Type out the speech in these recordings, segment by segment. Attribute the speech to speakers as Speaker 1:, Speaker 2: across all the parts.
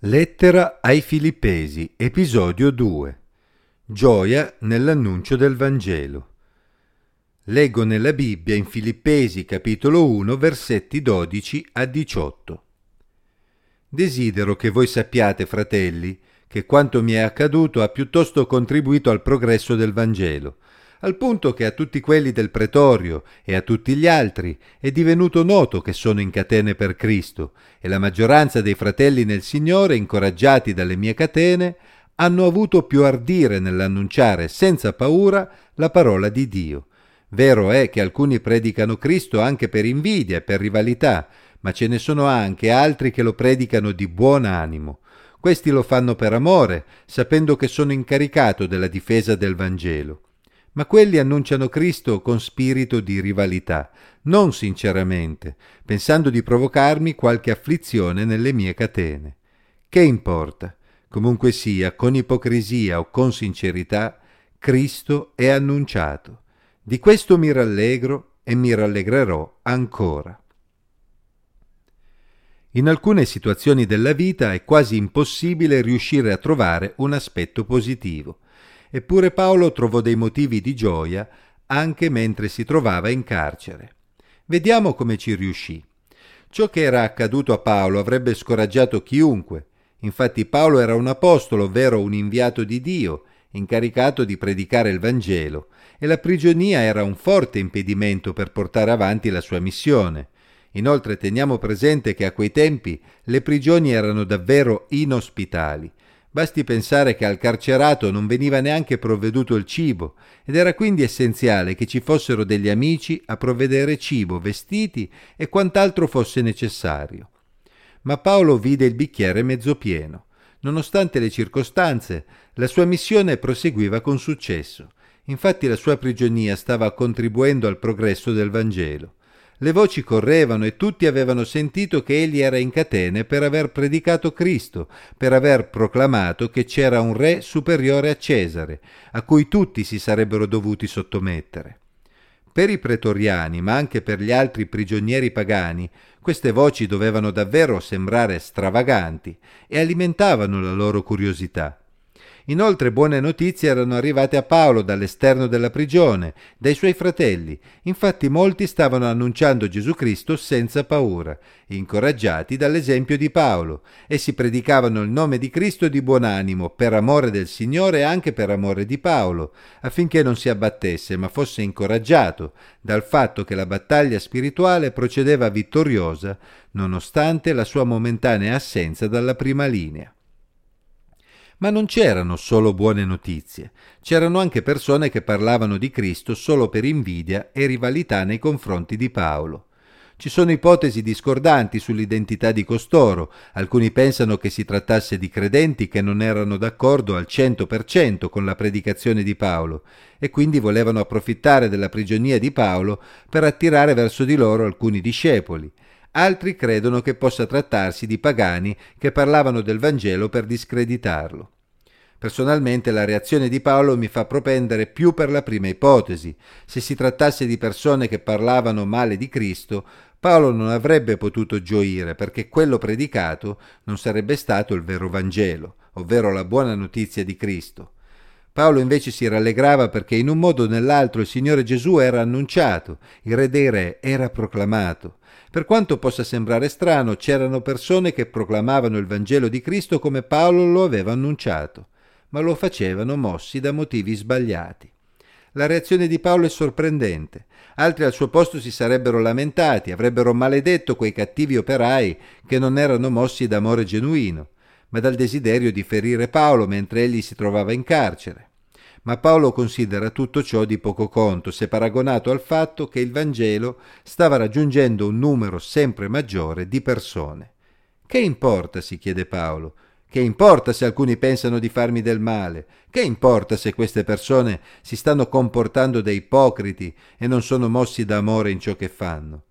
Speaker 1: Lettera ai Filippesi, episodio 2. Gioia nell'annuncio del Vangelo. Leggo nella Bibbia in Filippesi capitolo 1 versetti 12 a 18. Desidero che voi sappiate, fratelli, che quanto mi è accaduto ha piuttosto contribuito al progresso del Vangelo, al punto che a tutti quelli del pretorio e a tutti gli altri è divenuto noto che sono in catene per Cristo, e la maggioranza dei fratelli nel Signore, incoraggiati dalle mie catene, hanno avuto più ardire nell'annunciare senza paura la parola di Dio. Vero è che alcuni predicano Cristo anche per invidia e per rivalità, ma ce ne sono anche altri che lo predicano di buon animo. Questi lo fanno per amore, sapendo che sono incaricato della difesa del Vangelo ma quelli annunciano Cristo con spirito di rivalità, non sinceramente, pensando di provocarmi qualche afflizione nelle mie catene. Che importa? Comunque sia, con ipocrisia o con sincerità, Cristo è annunciato. Di questo mi rallegro e mi rallegrerò ancora. In alcune situazioni della vita è quasi impossibile riuscire a trovare un aspetto positivo. Eppure Paolo trovò dei motivi di gioia anche mentre si trovava in carcere. Vediamo come ci riuscì. Ciò che era accaduto a Paolo avrebbe scoraggiato chiunque. Infatti Paolo era un apostolo, ovvero un inviato di Dio, incaricato di predicare il Vangelo, e la prigionia era un forte impedimento per portare avanti la sua missione. Inoltre teniamo presente che a quei tempi le prigioni erano davvero inospitali Basti pensare che al carcerato non veniva neanche provveduto il cibo ed era quindi essenziale che ci fossero degli amici a provvedere cibo, vestiti e quant'altro fosse necessario. Ma Paolo vide il bicchiere mezzo pieno. Nonostante le circostanze, la sua missione proseguiva con successo. Infatti la sua prigionia stava contribuendo al progresso del Vangelo. Le voci correvano e tutti avevano sentito che egli era in catene per aver predicato Cristo, per aver proclamato che c'era un re superiore a Cesare, a cui tutti si sarebbero dovuti sottomettere. Per i pretoriani, ma anche per gli altri prigionieri pagani, queste voci dovevano davvero sembrare stravaganti e alimentavano la loro curiosità. Inoltre buone notizie erano arrivate a Paolo dall'esterno della prigione, dai suoi fratelli. Infatti molti stavano annunciando Gesù Cristo senza paura, incoraggiati dall'esempio di Paolo. Essi predicavano il nome di Cristo di buon animo, per amore del Signore e anche per amore di Paolo, affinché non si abbattesse, ma fosse incoraggiato dal fatto che la battaglia spirituale procedeva vittoriosa, nonostante la sua momentanea assenza dalla prima linea. Ma non c'erano solo buone notizie, c'erano anche persone che parlavano di Cristo solo per invidia e rivalità nei confronti di Paolo. Ci sono ipotesi discordanti sull'identità di costoro, alcuni pensano che si trattasse di credenti che non erano d'accordo al 100% con la predicazione di Paolo e quindi volevano approfittare della prigionia di Paolo per attirare verso di loro alcuni discepoli. Altri credono che possa trattarsi di pagani che parlavano del Vangelo per discreditarlo. Personalmente la reazione di Paolo mi fa propendere più per la prima ipotesi. Se si trattasse di persone che parlavano male di Cristo, Paolo non avrebbe potuto gioire perché quello predicato non sarebbe stato il vero Vangelo, ovvero la buona notizia di Cristo. Paolo invece si rallegrava perché in un modo o nell'altro il Signore Gesù era annunciato, il Re dei Re era proclamato. Per quanto possa sembrare strano, c'erano persone che proclamavano il Vangelo di Cristo come Paolo lo aveva annunciato, ma lo facevano mossi da motivi sbagliati. La reazione di Paolo è sorprendente. Altri al suo posto si sarebbero lamentati, avrebbero maledetto quei cattivi operai che non erano mossi d'amore genuino ma dal desiderio di ferire Paolo mentre egli si trovava in carcere. Ma Paolo considera tutto ciò di poco conto se paragonato al fatto che il Vangelo stava raggiungendo un numero sempre maggiore di persone. Che importa, si chiede Paolo, che importa se alcuni pensano di farmi del male? Che importa se queste persone si stanno comportando da ipocriti e non sono mossi da amore in ciò che fanno?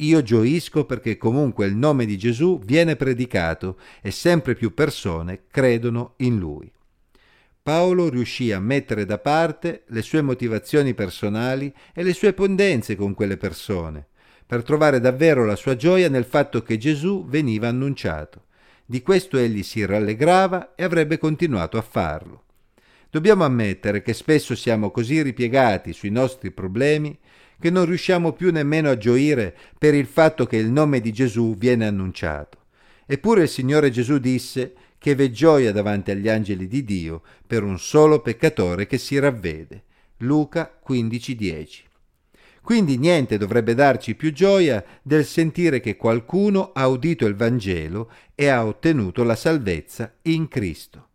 Speaker 1: Io gioisco perché comunque il nome di Gesù viene predicato e sempre più persone credono in lui. Paolo riuscì a mettere da parte le sue motivazioni personali e le sue pendenze con quelle persone, per trovare davvero la sua gioia nel fatto che Gesù veniva annunciato. Di questo egli si rallegrava e avrebbe continuato a farlo. Dobbiamo ammettere che spesso siamo così ripiegati sui nostri problemi che non riusciamo più nemmeno a gioire per il fatto che il nome di Gesù viene annunciato. Eppure il Signore Gesù disse che v'è gioia davanti agli angeli di Dio per un solo peccatore che si ravvede. Luca 15:10. Quindi niente dovrebbe darci più gioia del sentire che qualcuno ha udito il Vangelo e ha ottenuto la salvezza in Cristo.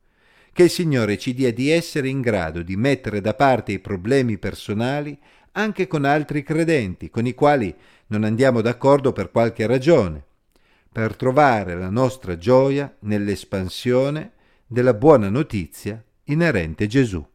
Speaker 1: Che il Signore ci dia di essere in grado di mettere da parte i problemi personali anche con altri credenti, con i quali non andiamo d'accordo per qualche ragione, per trovare la nostra gioia nell'espansione della buona notizia inerente Gesù.